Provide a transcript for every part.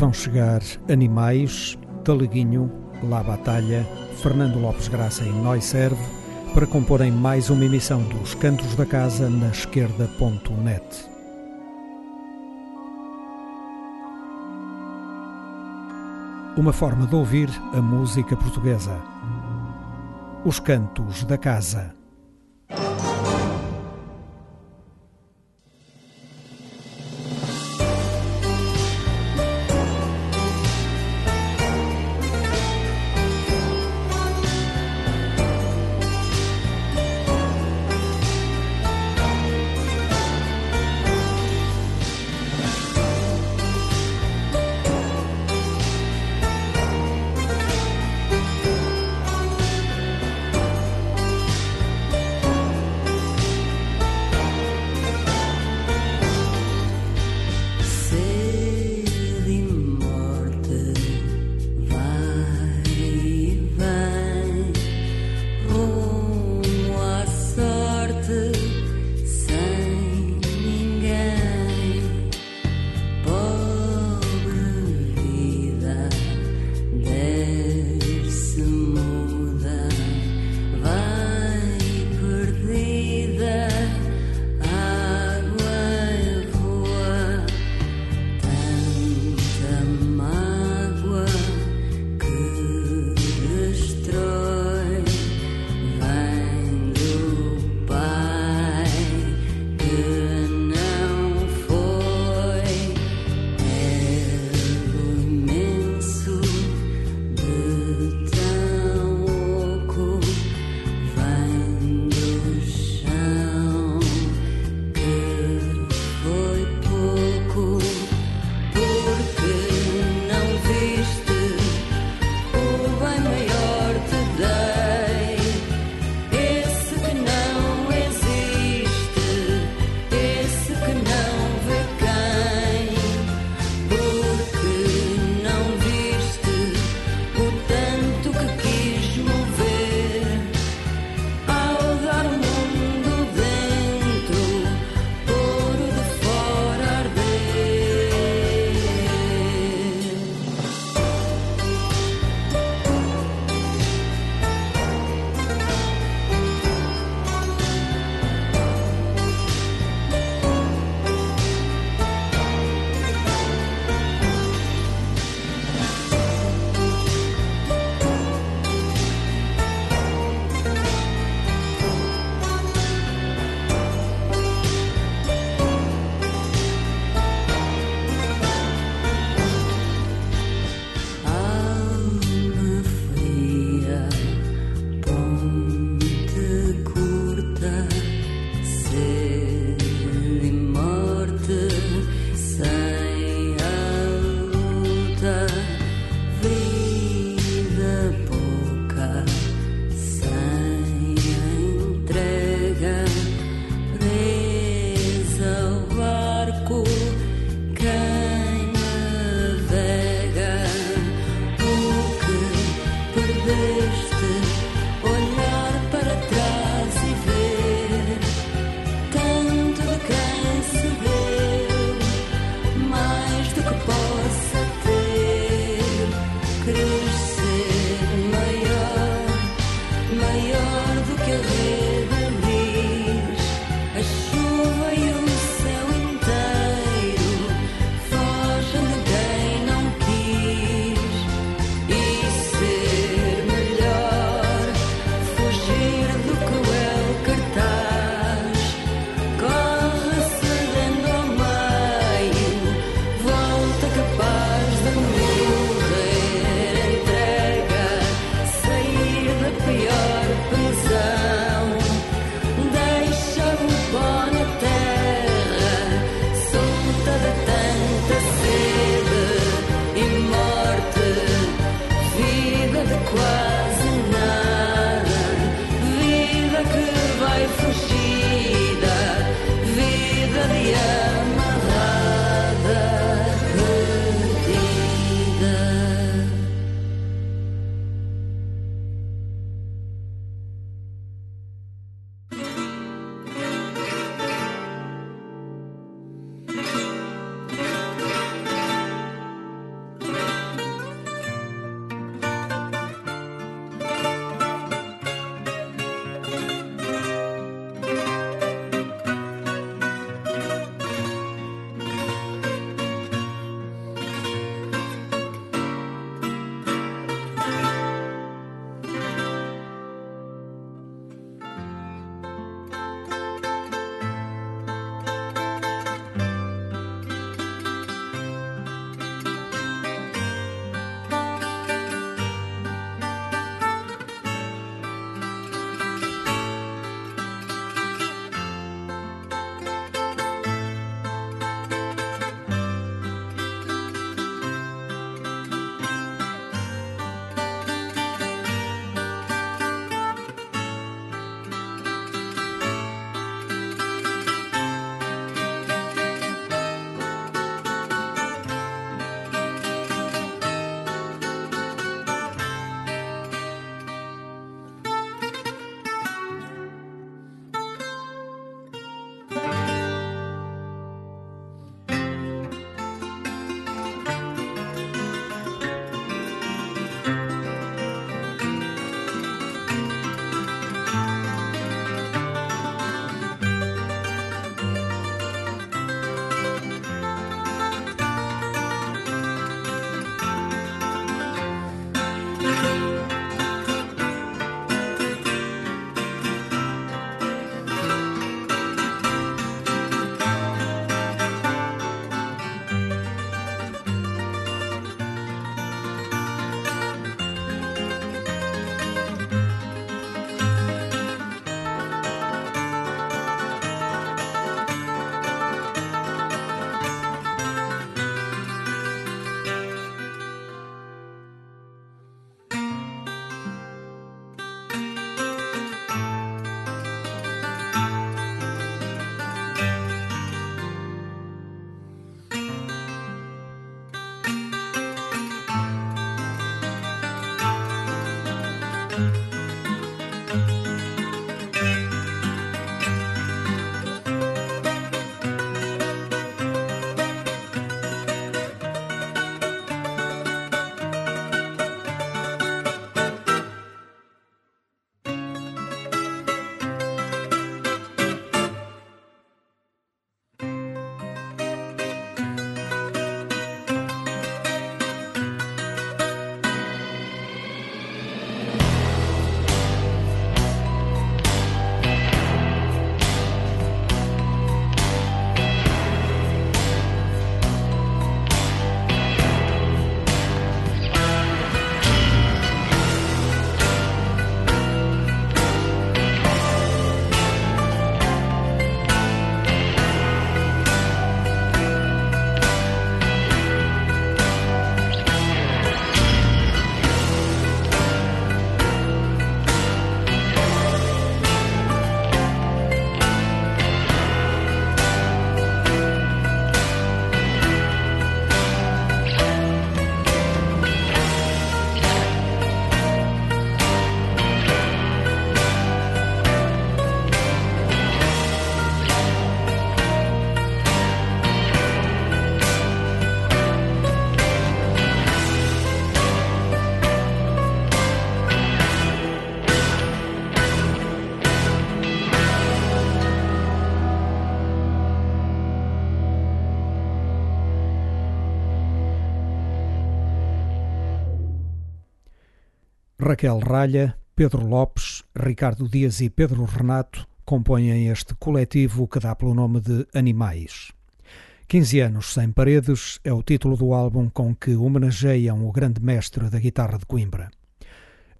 Vão chegar Animais, Talaguinho, La Batalha, Fernando Lopes Graça e Nós Serve para comporem mais uma emissão dos Cantos da Casa na esquerda.net. Uma forma de ouvir a música portuguesa. Os Cantos da Casa. Raquel Ralha, Pedro Lopes, Ricardo Dias e Pedro Renato compõem este coletivo que dá pelo nome de Animais. 15 anos sem paredes é o título do álbum com que homenageiam o grande mestre da guitarra de Coimbra.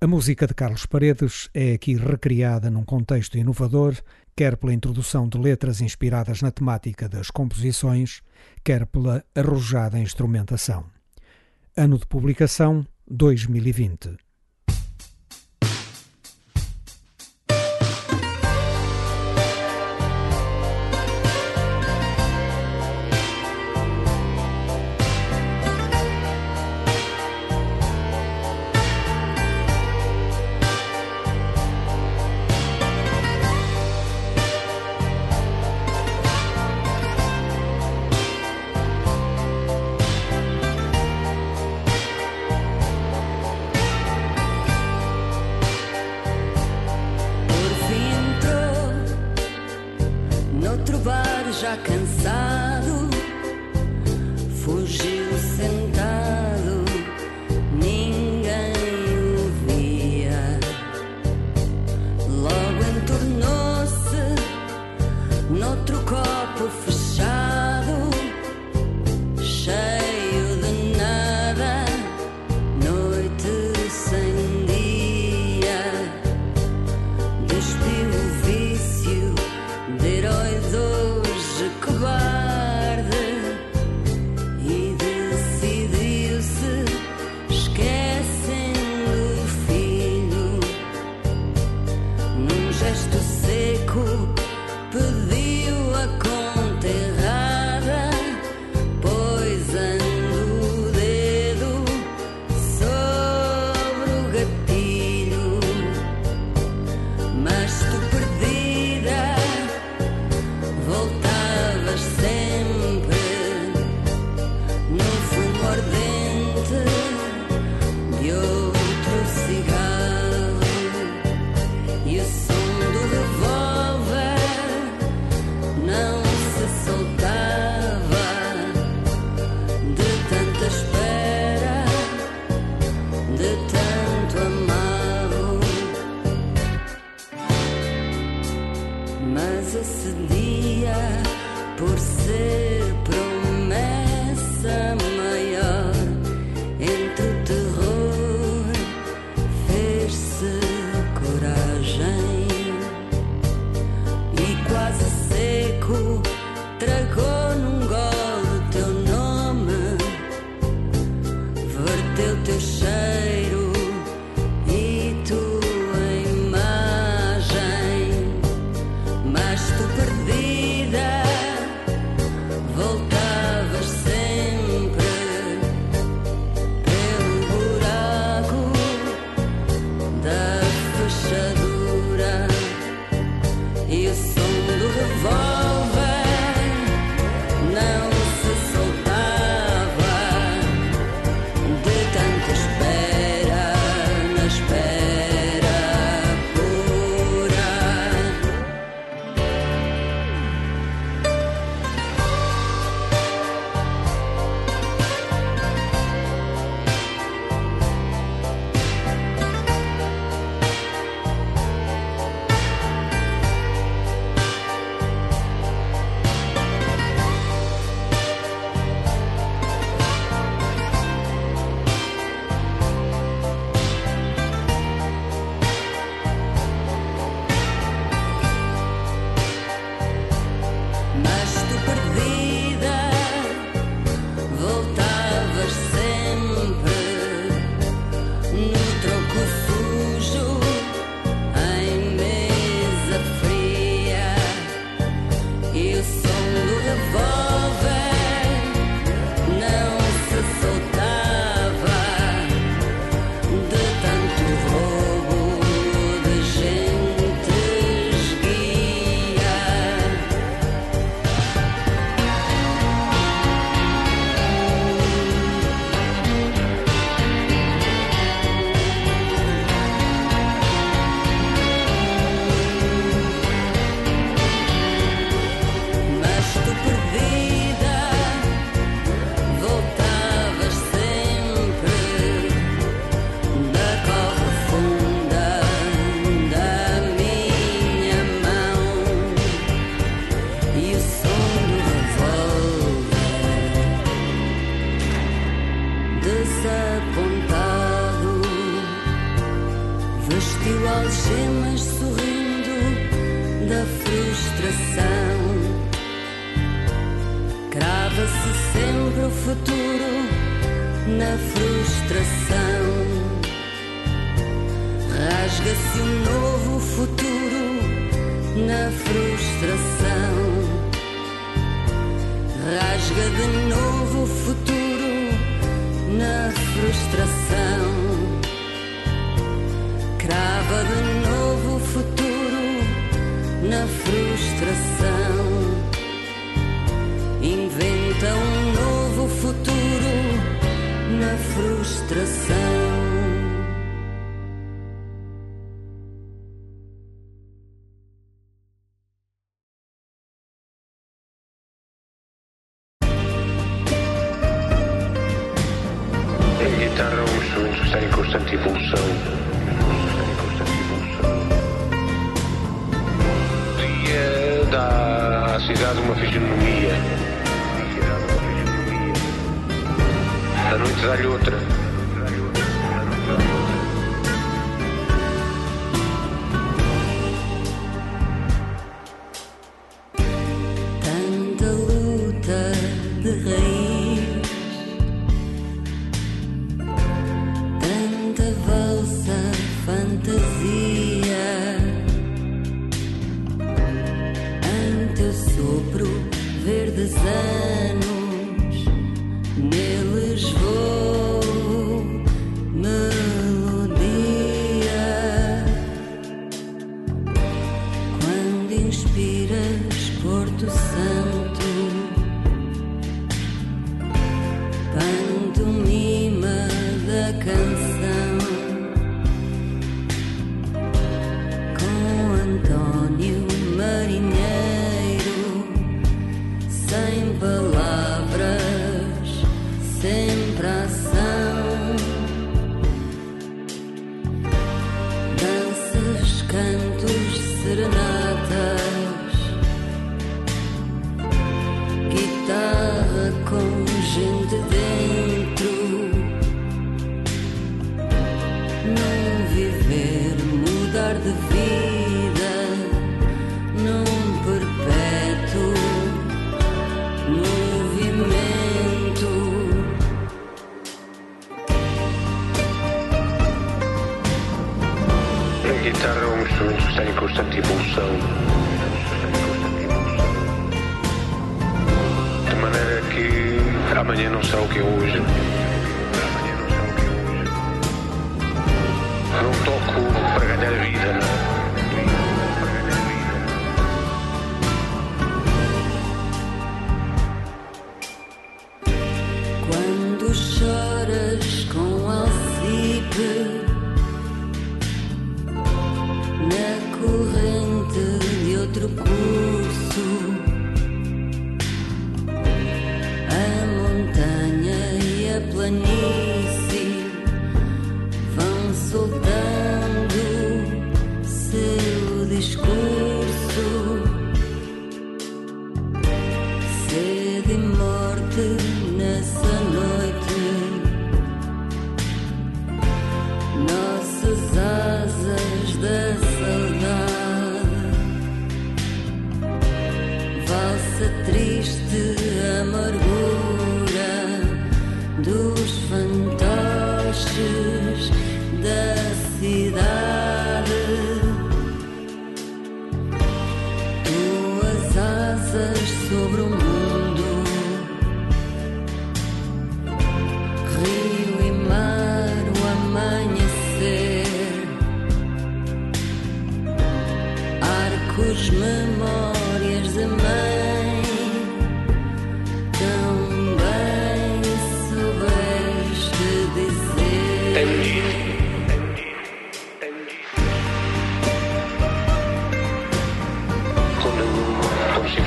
A música de Carlos Paredes é aqui recriada num contexto inovador, quer pela introdução de letras inspiradas na temática das composições, quer pela arrojada instrumentação. Ano de publicação 2020.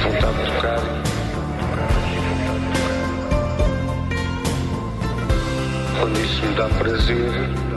voltar a tocar. Quando isso me dá prazer.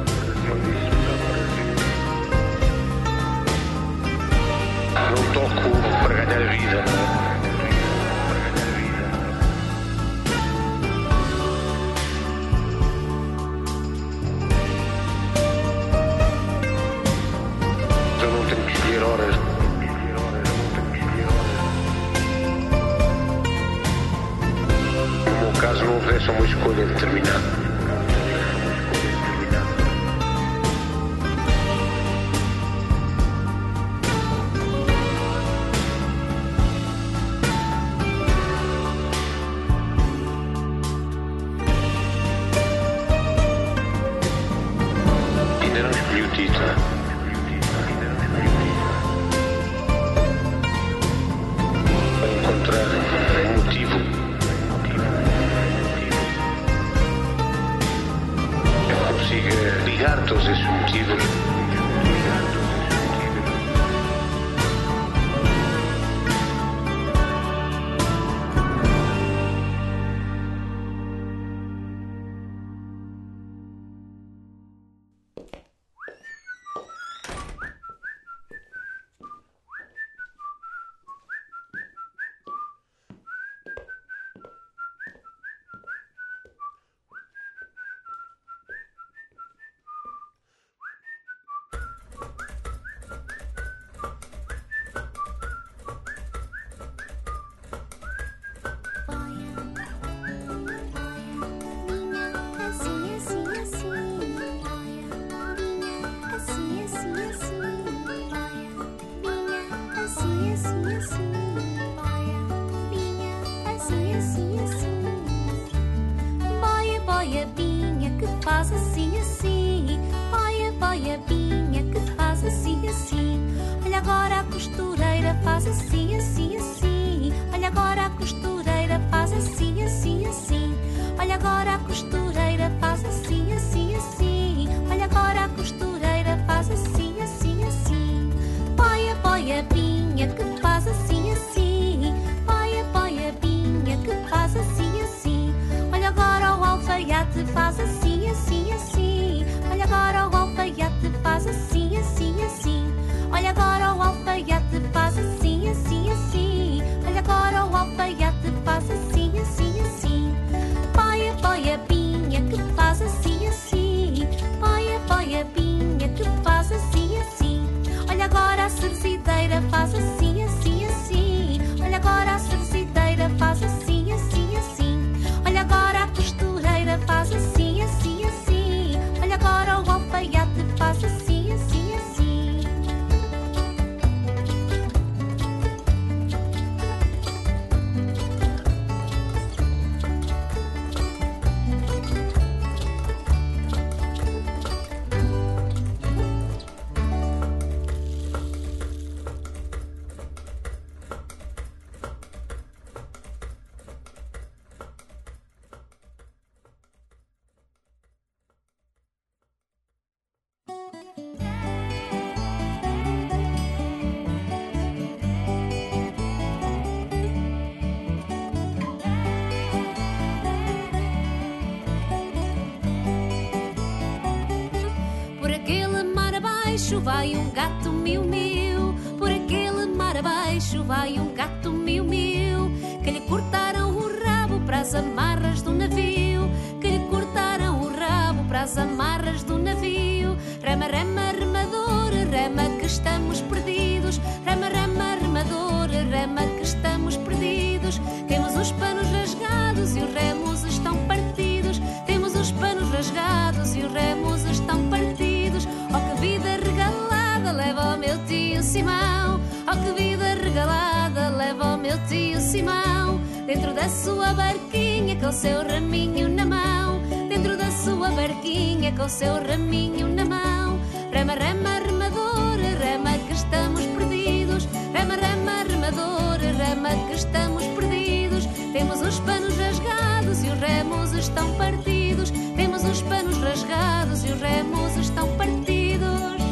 os panos rasgados e os remos estão partidos. Temos os panos rasgados e os remos estão partidos.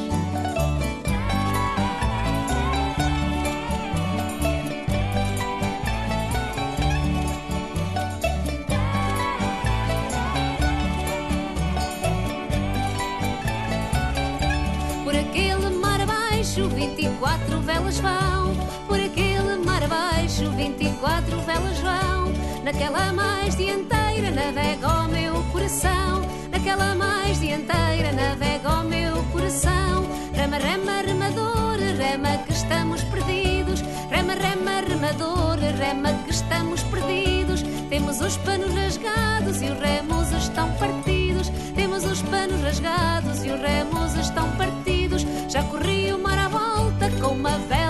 Por aquele mar abaixo, 24 velas vão. Por aquele mar abaixo, 24 velas vão. Naquela mais dianteira navega o meu coração. Naquela mais dianteira navega o meu coração. rema rema remador, rema que estamos perdidos. rema rema remador, rema que estamos perdidos. Temos os panos rasgados e os remos estão partidos. Temos os panos rasgados e os remos estão partidos. Já corri o mar à volta com uma vela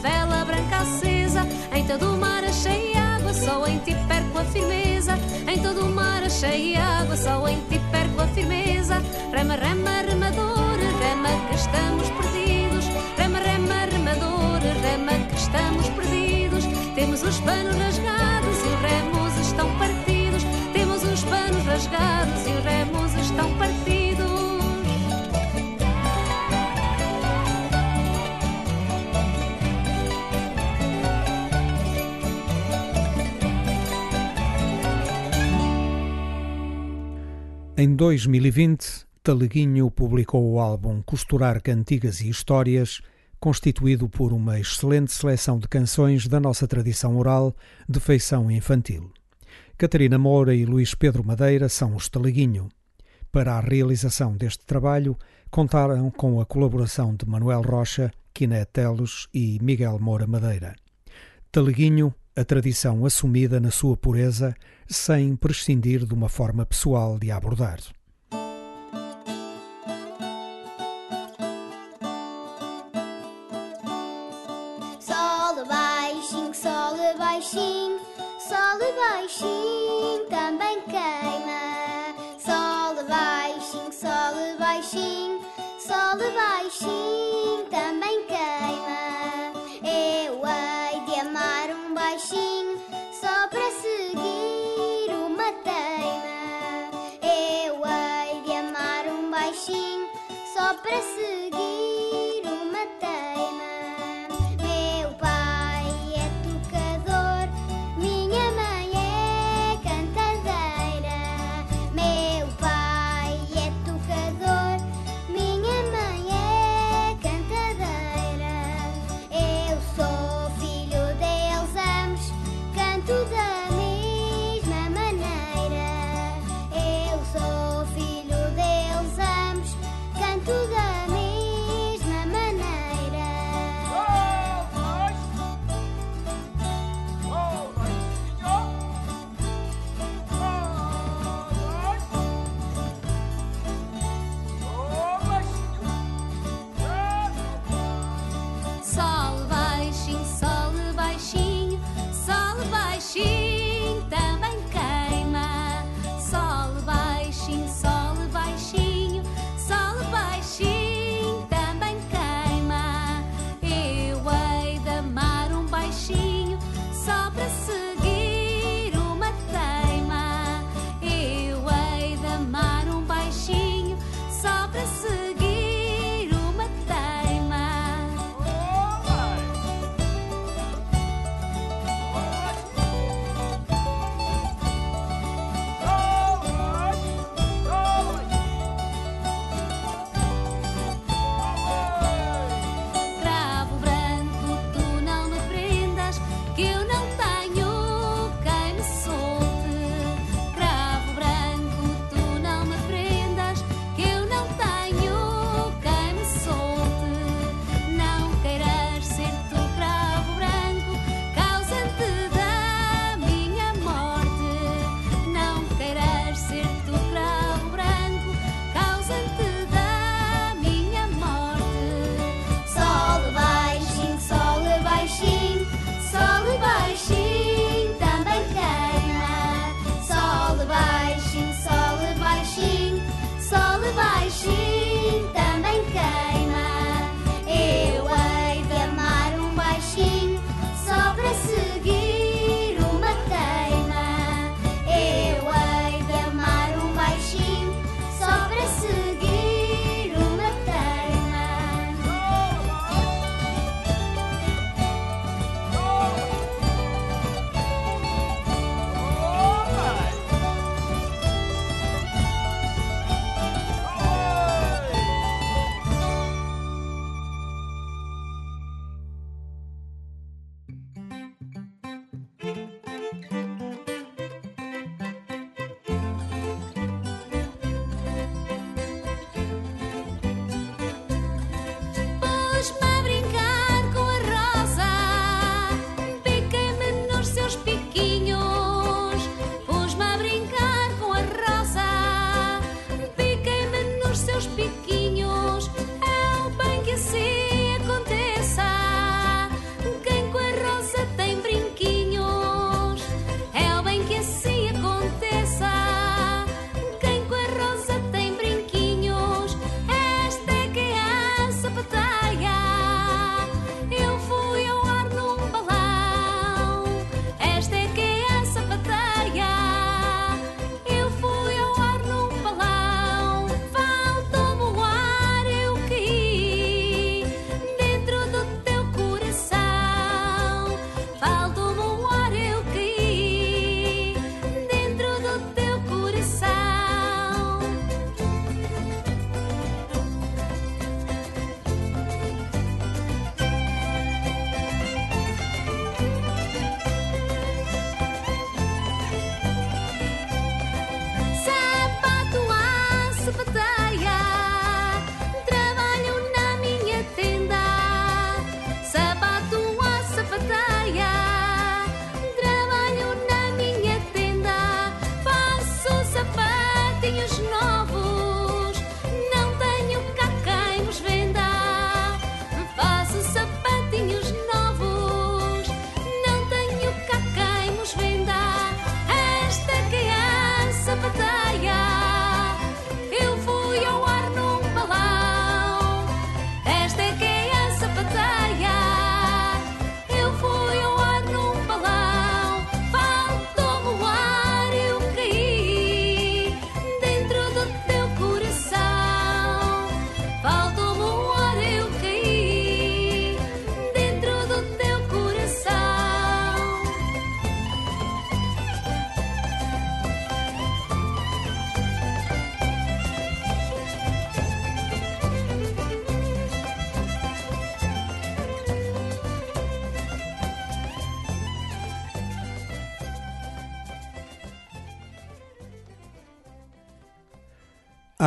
vela branca acesa. Em todo o mar achei água, só em ti perco a firmeza. Em todo o mar achei água, só em ti perco a firmeza. Rema, rema, remador, rema que estamos perdidos. Rema, rema, remador, rema que estamos perdidos. Temos os panos rasgados e os remos estão partidos. Temos os panos rasgados e os remos estão partidos. Em 2020, Taleguinho publicou o álbum Costurar Cantigas e Histórias, constituído por uma excelente seleção de canções da nossa tradição oral de feição infantil. Catarina Moura e Luís Pedro Madeira são os Taleguinho. Para a realização deste trabalho, contaram com a colaboração de Manuel Rocha, Quiné Telos e Miguel Moura Madeira. Taleguinho, a tradição assumida na sua pureza, sem prescindir de uma forma pessoal de abordar. Sol baixinho, sol baixinho, sol baixinho também queima. Sol baixinho, sol baixinho, sol baixinho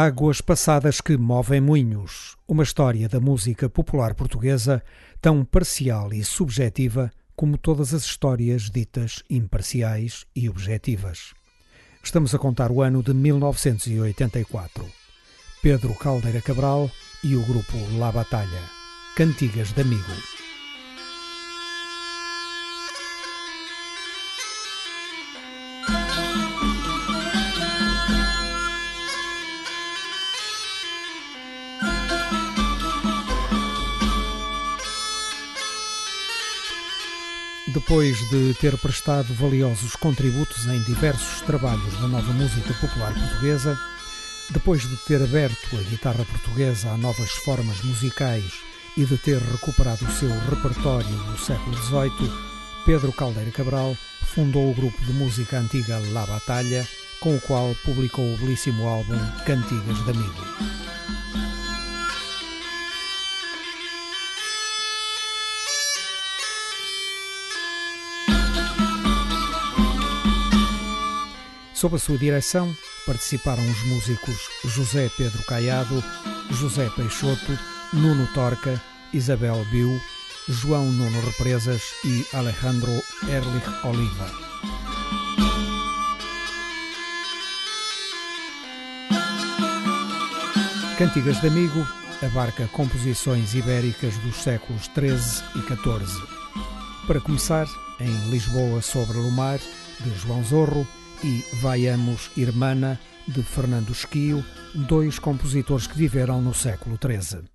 Águas passadas que movem moinhos. Uma história da música popular portuguesa tão parcial e subjetiva como todas as histórias ditas imparciais e objetivas. Estamos a contar o ano de 1984. Pedro Caldeira Cabral e o grupo La Batalha. Cantigas de Amigo. Depois de ter prestado valiosos contributos em diversos trabalhos da nova música popular portuguesa, depois de ter aberto a guitarra portuguesa a novas formas musicais e de ter recuperado o seu repertório do século XVIII, Pedro Caldeira Cabral fundou o grupo de música antiga La Batalha, com o qual publicou o belíssimo álbum Cantigas de Amigo. Sob a sua direção participaram os músicos José Pedro Caiado, José Peixoto, Nuno Torca, Isabel Biu, João Nuno Represas e Alejandro Erlich Oliva. Cantigas de Amigo abarca composições ibéricas dos séculos XIII e XIV. Para começar, em Lisboa sobre o Mar, de João Zorro, e Vaiamos Irmana, de Fernando Esquio, dois compositores que viveram no século XIII.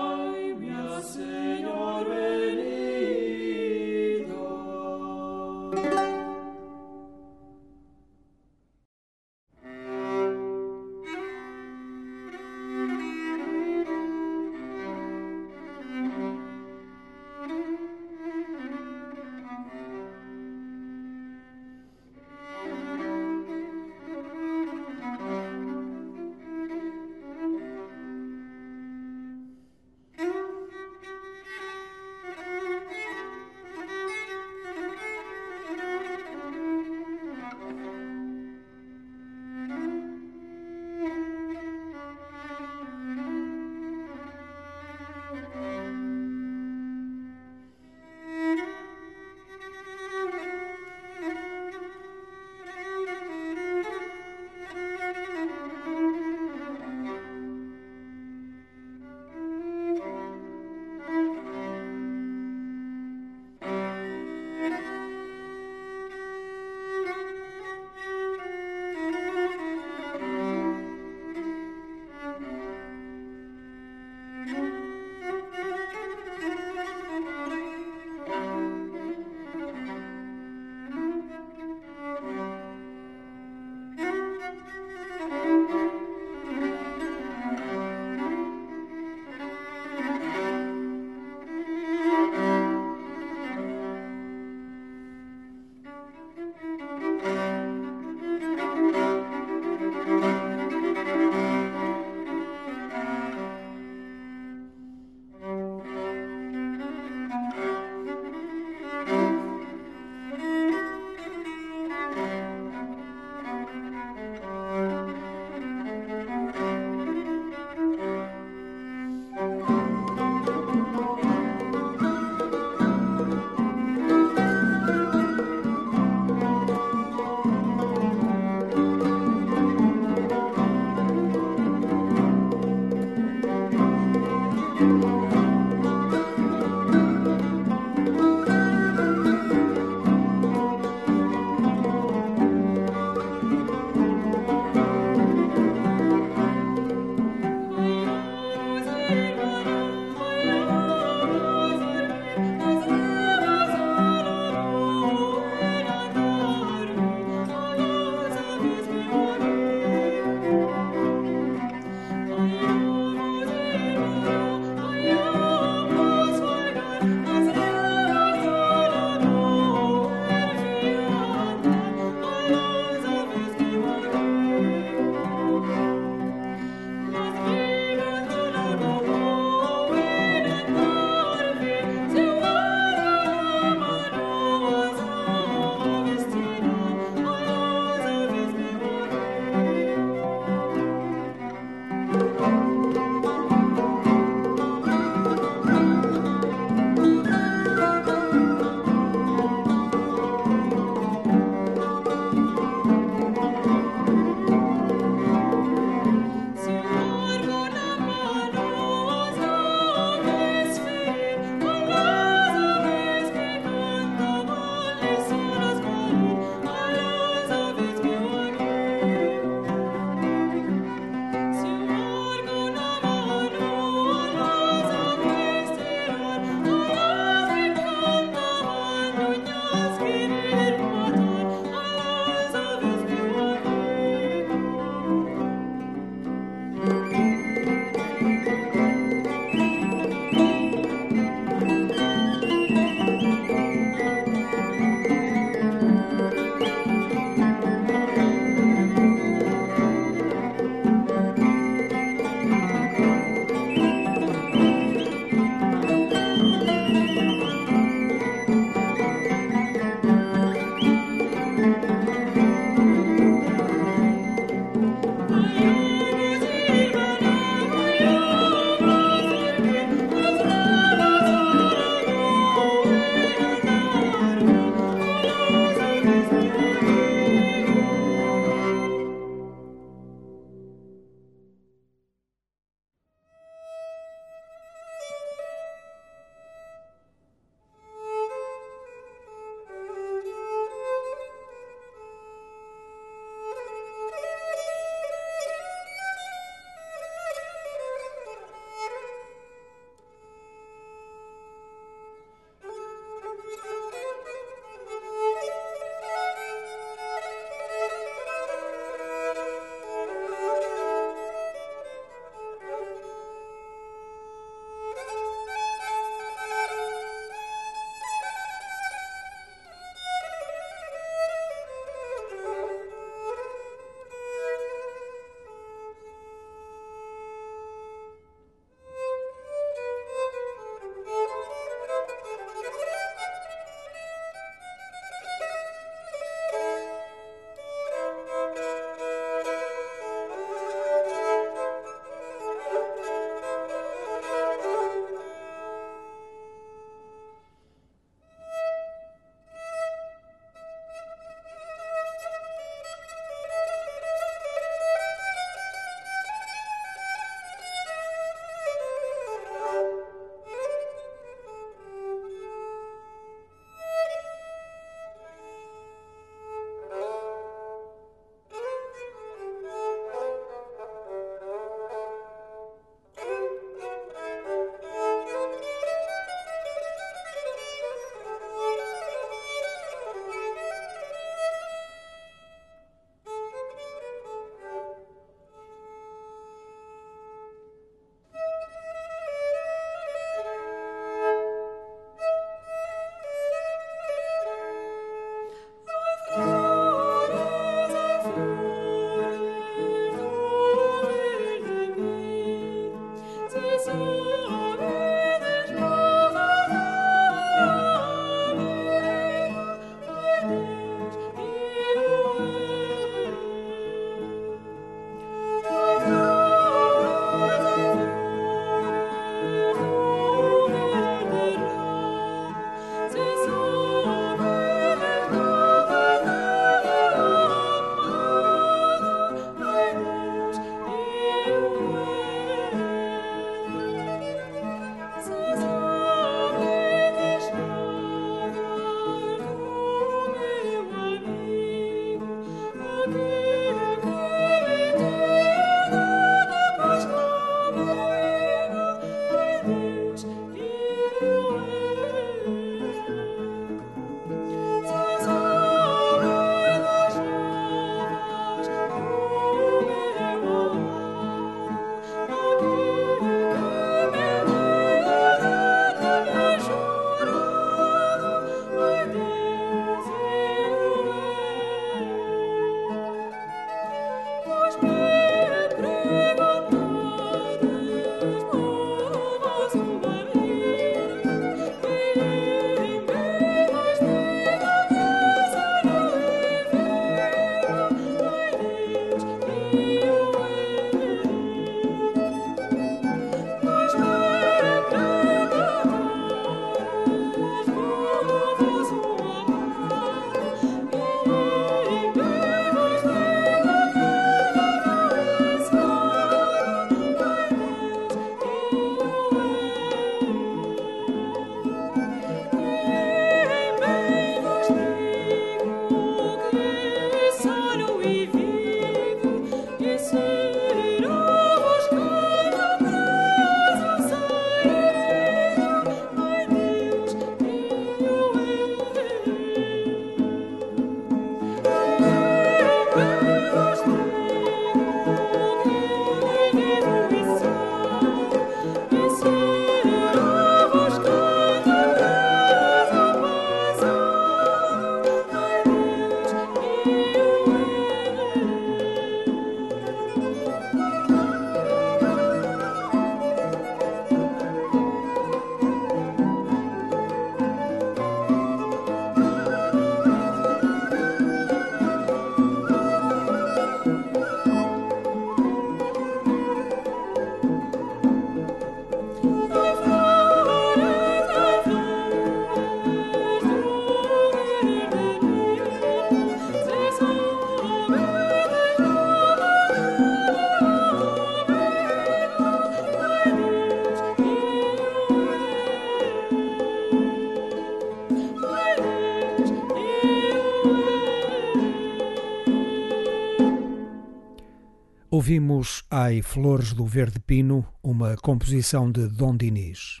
Ouvimos Ai Flores do Verde Pino, uma composição de Dom Dinis.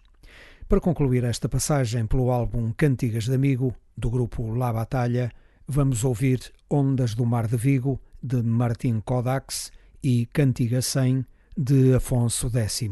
Para concluir esta passagem pelo álbum Cantigas de Amigo, do grupo La Batalha, vamos ouvir Ondas do Mar de Vigo, de Martim Kodax, e Cantiga 100, de Afonso X.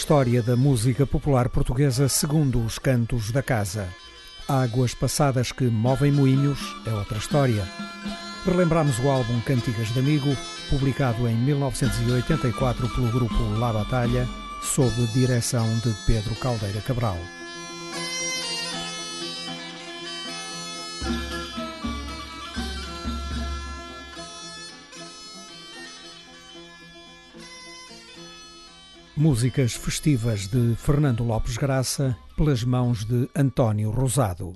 história da música popular portuguesa segundo os cantos da casa. Águas passadas que movem moinhos é outra história. Relembramos o álbum Cantigas de Amigo, publicado em 1984 pelo grupo La Batalha, sob direção de Pedro Caldeira Cabral. Músicas festivas de Fernando Lopes Graça, pelas mãos de António Rosado.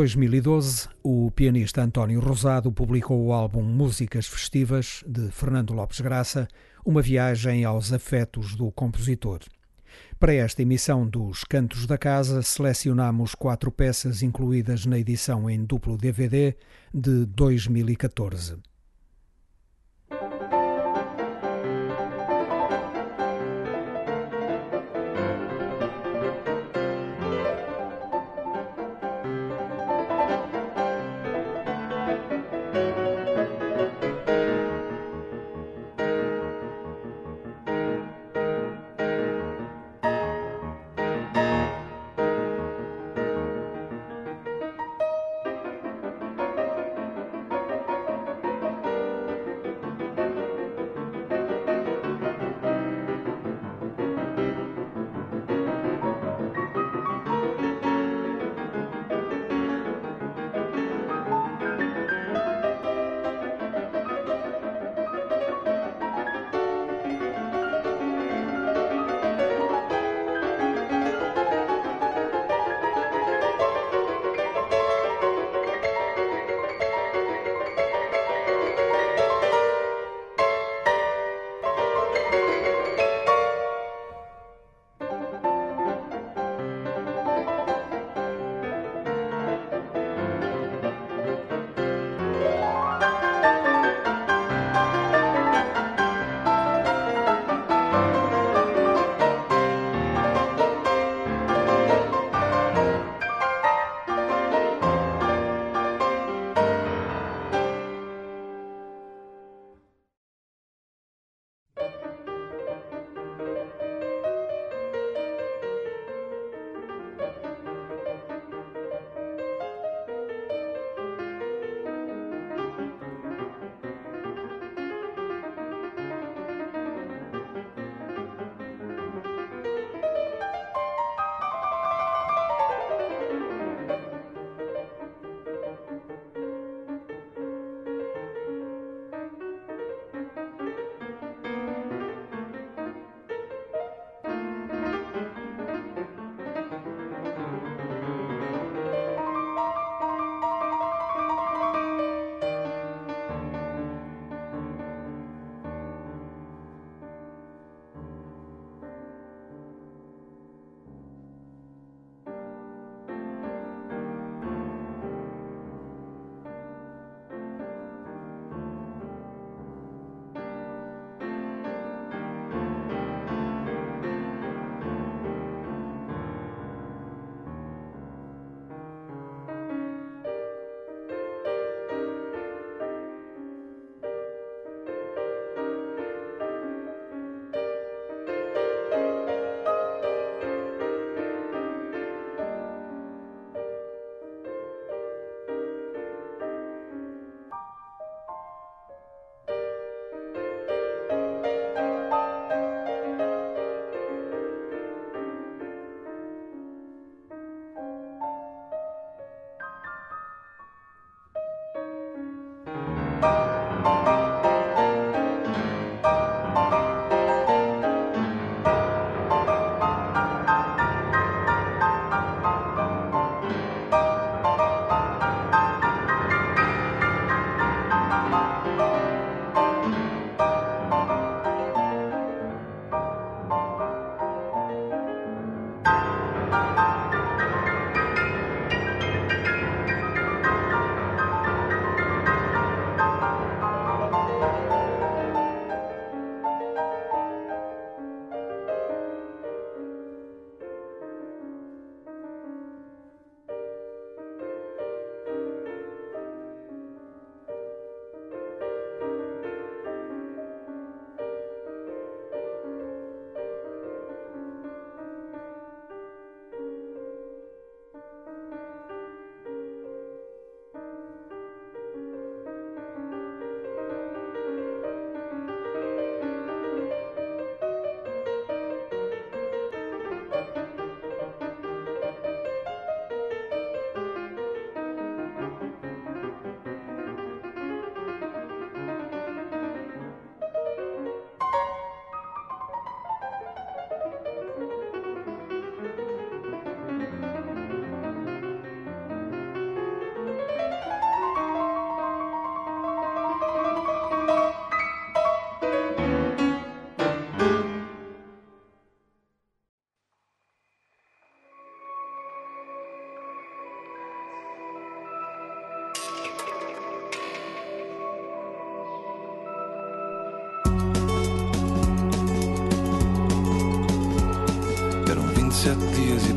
2012, o pianista António Rosado publicou o álbum Músicas Festivas, de Fernando Lopes Graça, uma viagem aos afetos do compositor. Para esta emissão dos Cantos da Casa, selecionamos quatro peças incluídas na edição em duplo DVD de 2014.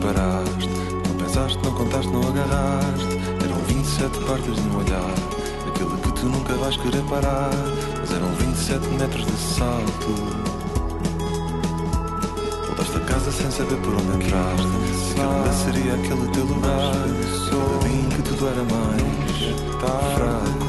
paraste. Não pensaste, não contaste, não agarraste. Eram 27 partes de um olhar. Aquele que tu nunca vais querer parar. Mas eram 27 metros de salto. Voltaste a casa sem saber por onde entraste. Aquele ainda seria aquele teu lugar. sabia dia que tudo era mais fraco.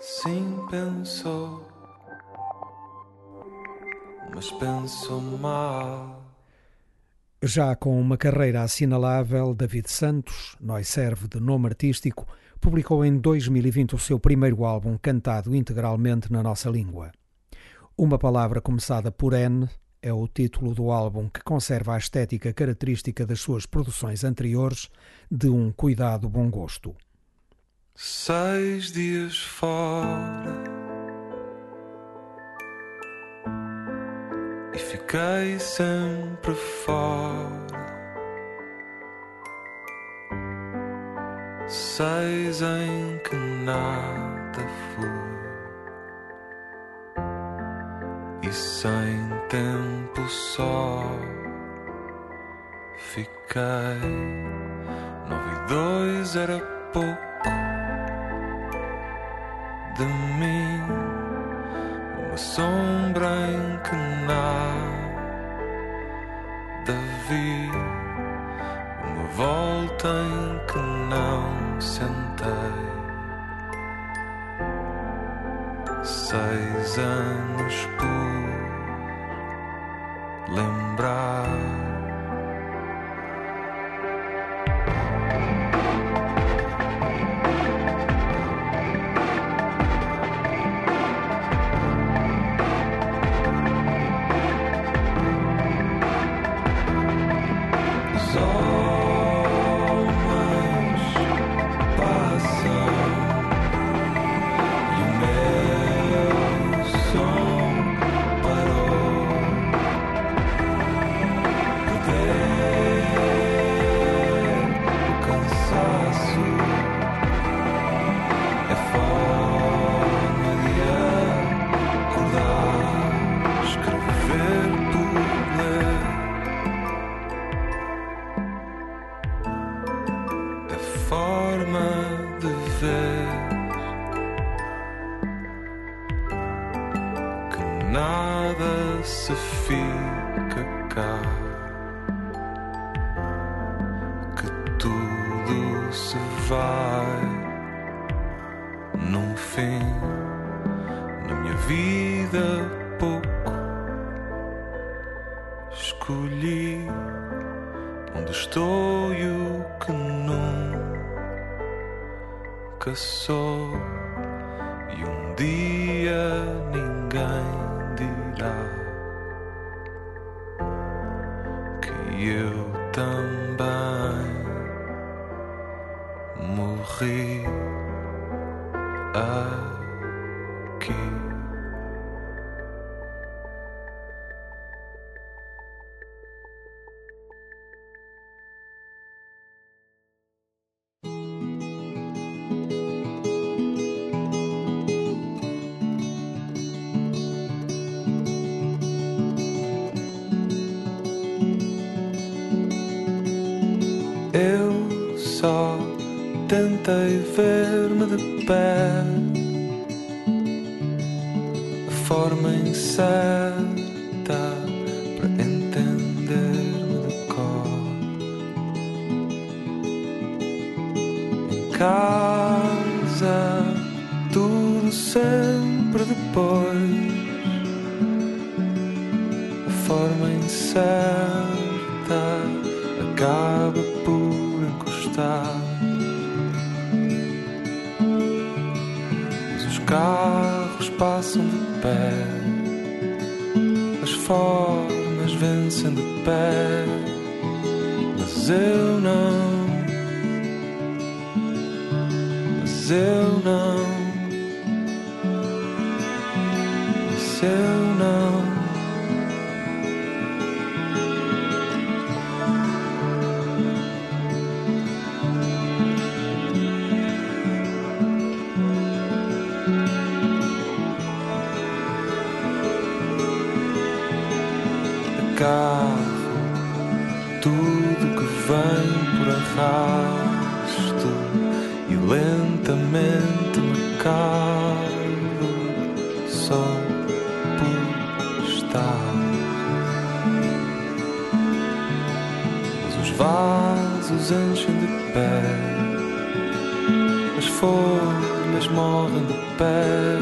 Sim, pensou, mas pensou mal. Já com uma carreira assinalável, David Santos, nós serve de nome artístico, publicou em 2020 o seu primeiro álbum cantado integralmente na nossa língua. Uma palavra começada por N é o título do álbum que conserva a estética característica das suas produções anteriores de um cuidado bom gosto. Seis dias fora e fiquei sempre fora. Seis em que nada fui e sem tempo só fiquei. Nove e dois era pouco de mim, uma sombra em que nada vi, uma volta em que não sentei. Seis anos por lembrar. Nada se fica cá, que tudo se vai num fim. Na minha vida, pouco escolhi onde estou e o que nunca sou. E um dia e lentamente me calo só por estar. Mas os vasos enchem de pé As folhas morrem de pé,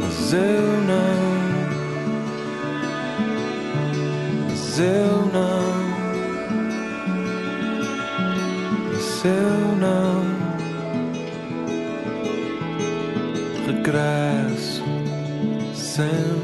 mas eu não. Mas eu Mas eu não. Regresso sempre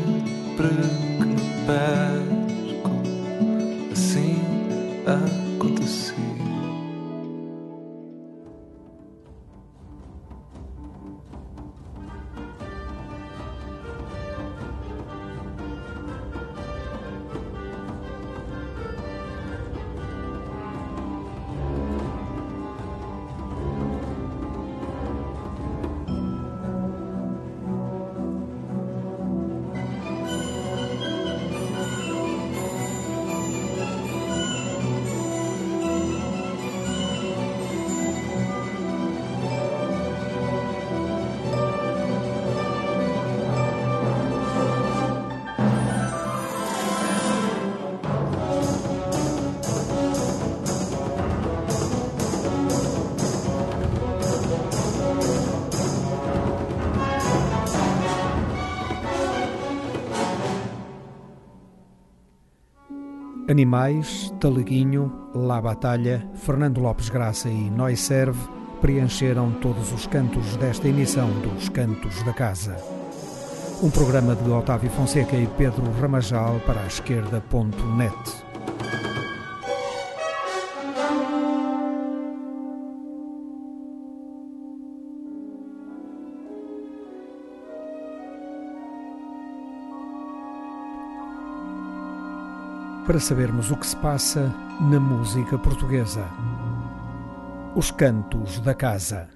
Animais, Taleguinho, La Batalha, Fernando Lopes Graça e Noi Serve preencheram todos os cantos desta emissão dos Cantos da Casa. Um programa de Otávio Fonseca e Pedro Ramajal para a esquerda.net. para sabermos o que se passa na música portuguesa. Os Cantos da Casa.